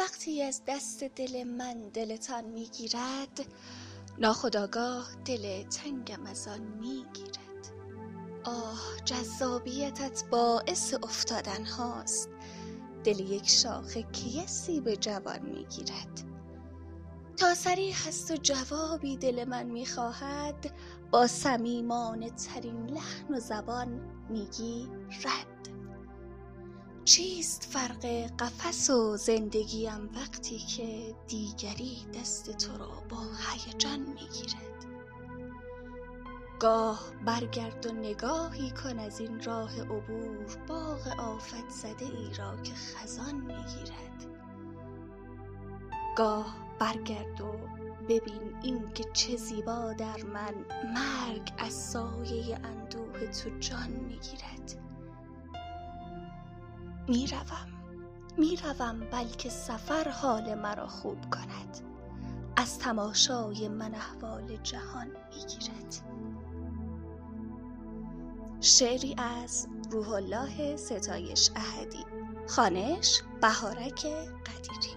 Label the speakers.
Speaker 1: وقتی از دست دل من دلتان می‌گیرد ناخداگاه دل تنگم از آن می‌گیرد. آه جذابیتت باعث افتادن هاست. دل یک شاخه که سیب جوان می‌گیرد؟ تا سریع هست و جوابی دل من می‌خواهد با صمیمانه ترین لحن و زبان میگی رد چیست فرق قفس و زندگیم وقتی که دیگری دست تو را با هیجان می‌گیرد؟ گاه برگرد و نگاهی کن از این راه عبور باغ آفت زده ای را که خزان می‌گیرد. گاه برگرد و ببین این که چه زیبا در من مرگ از سایه اندوه تو جان می‌گیرد. می‌روم. می‌روم بلکه سفر حال مرا خوب کند. از تماشای من احوال جهان می‌گیرد. شعری از روح الله ستایش احدی. خانش بهارک قدیری.